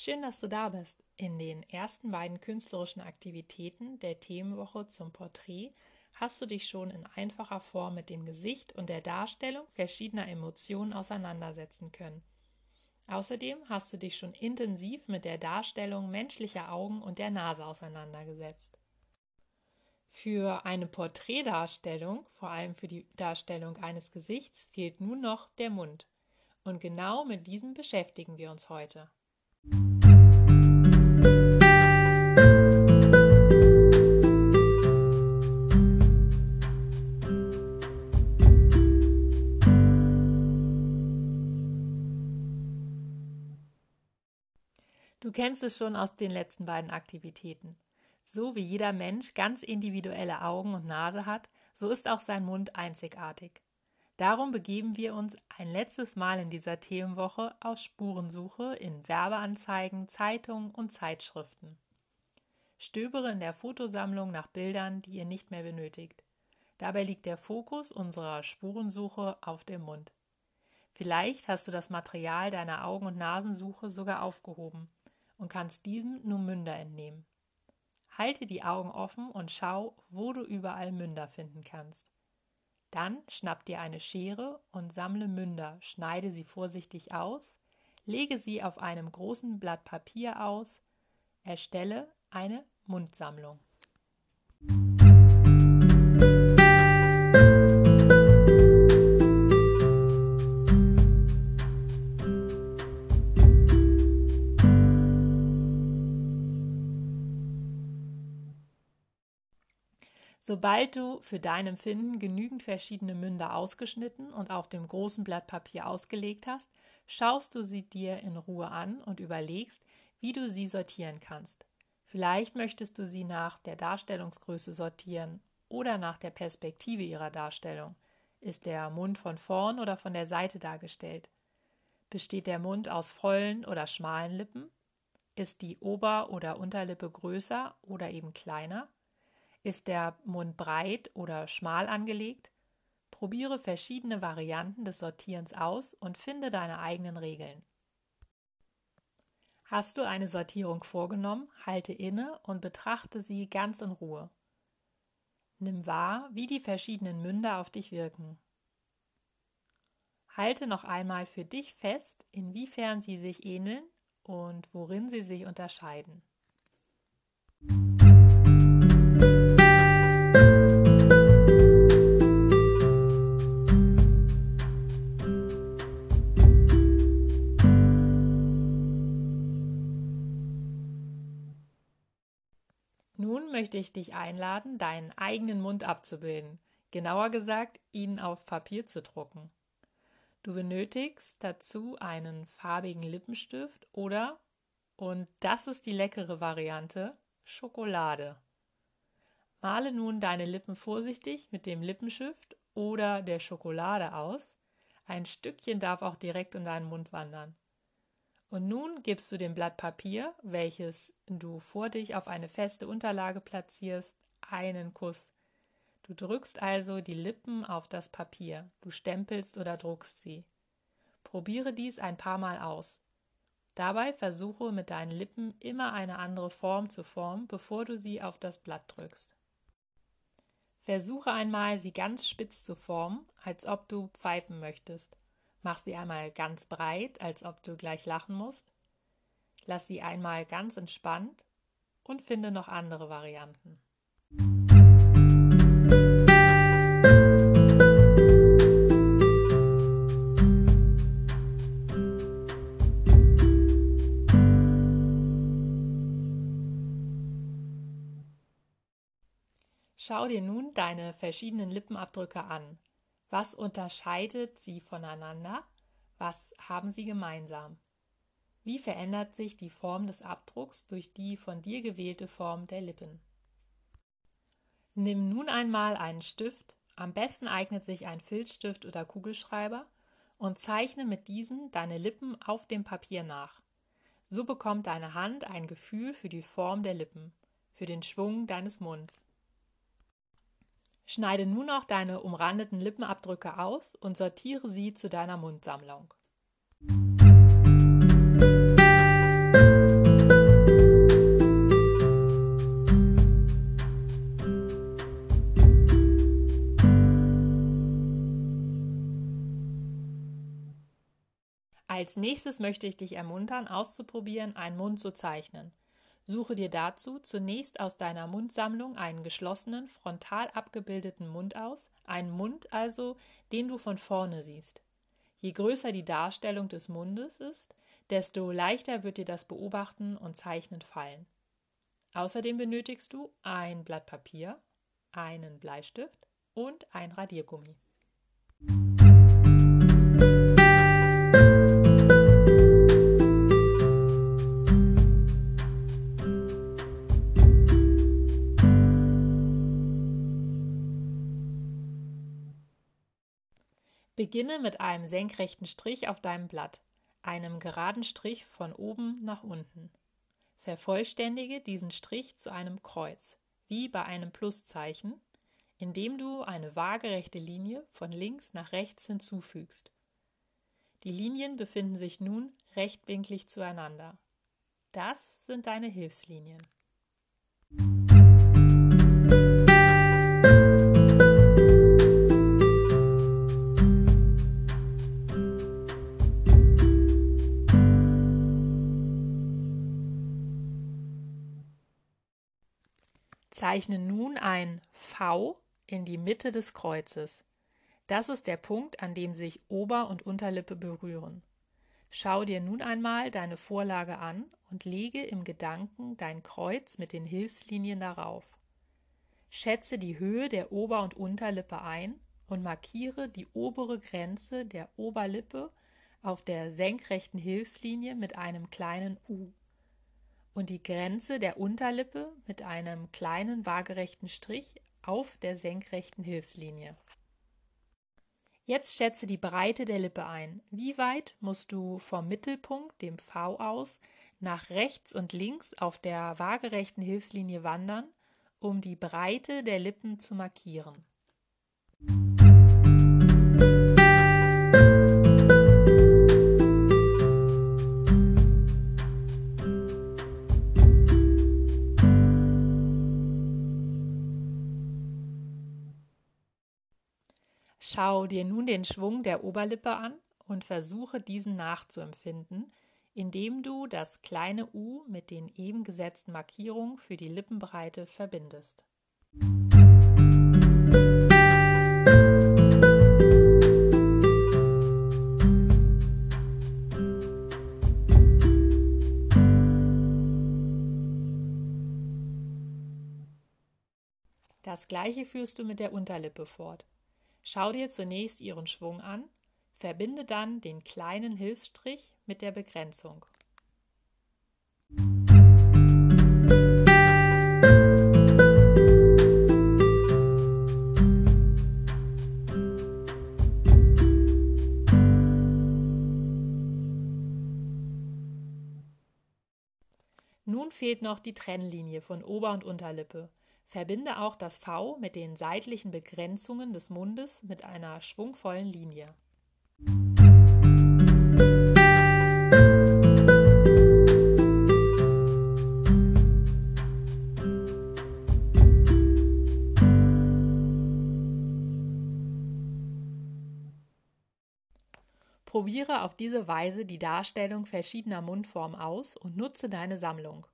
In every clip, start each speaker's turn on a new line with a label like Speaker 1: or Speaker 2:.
Speaker 1: Schön, dass du da bist. In den ersten beiden künstlerischen Aktivitäten der Themenwoche zum Porträt hast du dich schon in einfacher Form mit dem Gesicht und der Darstellung verschiedener Emotionen auseinandersetzen können. Außerdem hast du dich schon intensiv mit der Darstellung menschlicher Augen und der Nase auseinandergesetzt. Für eine Porträtdarstellung, vor allem für die Darstellung eines Gesichts, fehlt nun noch der Mund. Und genau mit diesem beschäftigen wir uns heute. Du kennst es schon aus den letzten beiden Aktivitäten. So wie jeder Mensch ganz individuelle Augen und Nase hat, so ist auch sein Mund einzigartig. Darum begeben wir uns ein letztes Mal in dieser Themenwoche auf Spurensuche in Werbeanzeigen, Zeitungen und Zeitschriften. Stöbere in der Fotosammlung nach Bildern, die ihr nicht mehr benötigt. Dabei liegt der Fokus unserer Spurensuche auf dem Mund. Vielleicht hast du das Material deiner Augen- und Nasensuche sogar aufgehoben und kannst diesem nur Münder entnehmen. Halte die Augen offen und schau, wo du überall Münder finden kannst. Dann schnapp dir eine Schere und sammle Münder, schneide sie vorsichtig aus, lege sie auf einem großen Blatt Papier aus, erstelle eine Mundsammlung. Sobald du für dein Empfinden genügend verschiedene Münder ausgeschnitten und auf dem großen Blatt Papier ausgelegt hast, schaust du sie dir in Ruhe an und überlegst, wie du sie sortieren kannst. Vielleicht möchtest du sie nach der Darstellungsgröße sortieren oder nach der Perspektive ihrer Darstellung. Ist der Mund von vorn oder von der Seite dargestellt? Besteht der Mund aus vollen oder schmalen Lippen? Ist die Ober- oder Unterlippe größer oder eben kleiner? Ist der Mund breit oder schmal angelegt? Probiere verschiedene Varianten des Sortierens aus und finde deine eigenen Regeln. Hast du eine Sortierung vorgenommen, halte inne und betrachte sie ganz in Ruhe. Nimm wahr, wie die verschiedenen Münder auf dich wirken. Halte noch einmal für dich fest, inwiefern sie sich ähneln und worin sie sich unterscheiden. Möchte ich dich einladen, deinen eigenen Mund abzubilden, genauer gesagt, ihn auf Papier zu drucken. Du benötigst dazu einen farbigen Lippenstift oder, und das ist die leckere Variante, Schokolade. Male nun deine Lippen vorsichtig mit dem Lippenstift oder der Schokolade aus. Ein Stückchen darf auch direkt in deinen Mund wandern. Und nun gibst du dem Blatt Papier, welches du vor dich auf eine feste Unterlage platzierst, einen Kuss. Du drückst also die Lippen auf das Papier, du stempelst oder druckst sie. Probiere dies ein paar Mal aus. Dabei versuche mit deinen Lippen immer eine andere Form zu formen, bevor du sie auf das Blatt drückst. Versuche einmal, sie ganz spitz zu formen, als ob du pfeifen möchtest. Mach sie einmal ganz breit, als ob du gleich lachen musst. Lass sie einmal ganz entspannt und finde noch andere Varianten. Schau dir nun deine verschiedenen Lippenabdrücke an. Was unterscheidet sie voneinander? Was haben sie gemeinsam? Wie verändert sich die Form des Abdrucks durch die von dir gewählte Form der Lippen? Nimm nun einmal einen Stift, am besten eignet sich ein Filzstift oder Kugelschreiber, und zeichne mit diesen deine Lippen auf dem Papier nach. So bekommt deine Hand ein Gefühl für die Form der Lippen, für den Schwung deines Munds. Schneide nun noch deine umrandeten Lippenabdrücke aus und sortiere sie zu deiner Mundsammlung. Als nächstes möchte ich dich ermuntern, auszuprobieren, einen Mund zu zeichnen. Suche dir dazu zunächst aus deiner Mundsammlung einen geschlossenen, frontal abgebildeten Mund aus, einen Mund also, den du von vorne siehst. Je größer die Darstellung des Mundes ist, desto leichter wird dir das Beobachten und Zeichnen fallen. Außerdem benötigst du ein Blatt Papier, einen Bleistift und ein Radiergummi. Beginne mit einem senkrechten Strich auf deinem Blatt, einem geraden Strich von oben nach unten. Vervollständige diesen Strich zu einem Kreuz, wie bei einem Pluszeichen, indem du eine waagerechte Linie von links nach rechts hinzufügst. Die Linien befinden sich nun rechtwinklig zueinander. Das sind deine Hilfslinien. Zeichne nun ein V in die Mitte des Kreuzes. Das ist der Punkt, an dem sich Ober- und Unterlippe berühren. Schau dir nun einmal deine Vorlage an und lege im Gedanken dein Kreuz mit den Hilfslinien darauf. Schätze die Höhe der Ober- und Unterlippe ein und markiere die obere Grenze der Oberlippe auf der senkrechten Hilfslinie mit einem kleinen U und die Grenze der Unterlippe mit einem kleinen waagerechten Strich auf der senkrechten Hilfslinie. Jetzt schätze die Breite der Lippe ein. Wie weit musst du vom Mittelpunkt, dem V aus, nach rechts und links auf der waagerechten Hilfslinie wandern, um die Breite der Lippen zu markieren? Schau dir nun den Schwung der Oberlippe an und versuche diesen nachzuempfinden, indem du das kleine U mit den eben gesetzten Markierungen für die Lippenbreite verbindest. Das gleiche führst du mit der Unterlippe fort. Schau dir zunächst ihren Schwung an, verbinde dann den kleinen Hilfsstrich mit der Begrenzung. Nun fehlt noch die Trennlinie von Ober- und Unterlippe. Verbinde auch das V mit den seitlichen Begrenzungen des Mundes mit einer schwungvollen Linie. Probiere auf diese Weise die Darstellung verschiedener Mundformen aus und nutze deine Sammlung.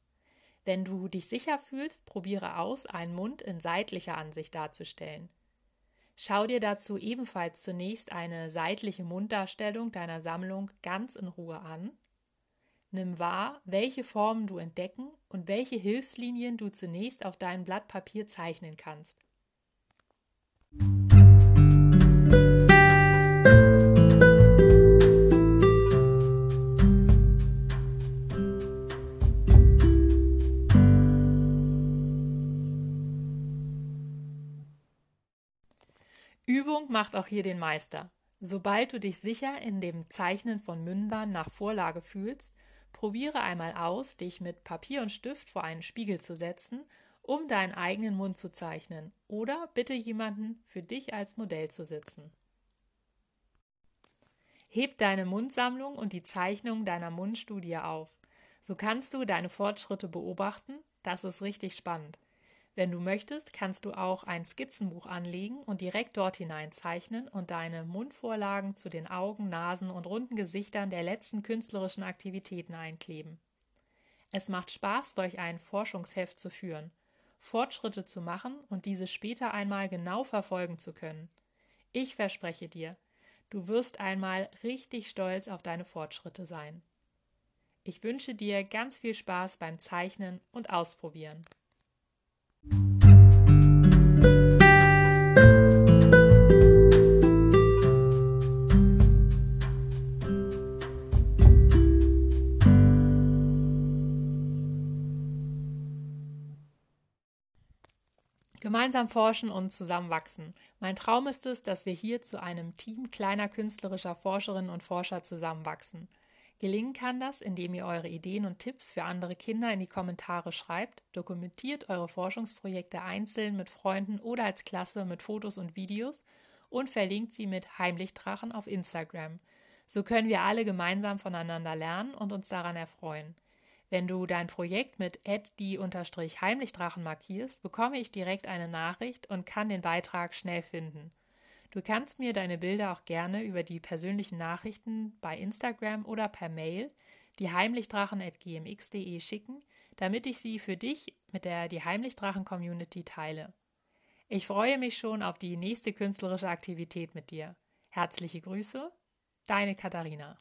Speaker 1: Wenn du dich sicher fühlst, probiere aus, einen Mund in seitlicher Ansicht darzustellen. Schau dir dazu ebenfalls zunächst eine seitliche Munddarstellung deiner Sammlung ganz in Ruhe an. Nimm wahr, welche Formen du entdecken und welche Hilfslinien du zunächst auf deinem Blatt Papier zeichnen kannst. Übung macht auch hier den Meister. Sobald du dich sicher in dem Zeichnen von Mündern nach Vorlage fühlst, probiere einmal aus, dich mit Papier und Stift vor einen Spiegel zu setzen, um deinen eigenen Mund zu zeichnen oder bitte jemanden für dich als Modell zu sitzen. Heb deine Mundsammlung und die Zeichnung deiner Mundstudie auf. So kannst du deine Fortschritte beobachten. Das ist richtig spannend. Wenn du möchtest, kannst du auch ein Skizzenbuch anlegen und direkt dort hineinzeichnen und deine Mundvorlagen zu den Augen, Nasen und runden Gesichtern der letzten künstlerischen Aktivitäten einkleben. Es macht Spaß, solch ein Forschungsheft zu führen, Fortschritte zu machen und diese später einmal genau verfolgen zu können. Ich verspreche dir, du wirst einmal richtig stolz auf deine Fortschritte sein. Ich wünsche dir ganz viel Spaß beim Zeichnen und Ausprobieren. Gemeinsam forschen und zusammenwachsen. Mein Traum ist es, dass wir hier zu einem Team kleiner künstlerischer Forscherinnen und Forscher zusammenwachsen. Gelingen kann das, indem ihr eure Ideen und Tipps für andere Kinder in die Kommentare schreibt, dokumentiert eure Forschungsprojekte einzeln mit Freunden oder als Klasse mit Fotos und Videos und verlinkt sie mit Heimlichdrachen auf Instagram. So können wir alle gemeinsam voneinander lernen und uns daran erfreuen. Wenn du dein Projekt mit die-heimlichdrachen markierst, bekomme ich direkt eine Nachricht und kann den Beitrag schnell finden. Du kannst mir deine Bilder auch gerne über die persönlichen Nachrichten bei Instagram oder per Mail die heimlichdrachen.gmx.de schicken, damit ich sie für dich mit der die Heimlichdrachen Community teile. Ich freue mich schon auf die nächste künstlerische Aktivität mit dir. Herzliche Grüße, deine Katharina.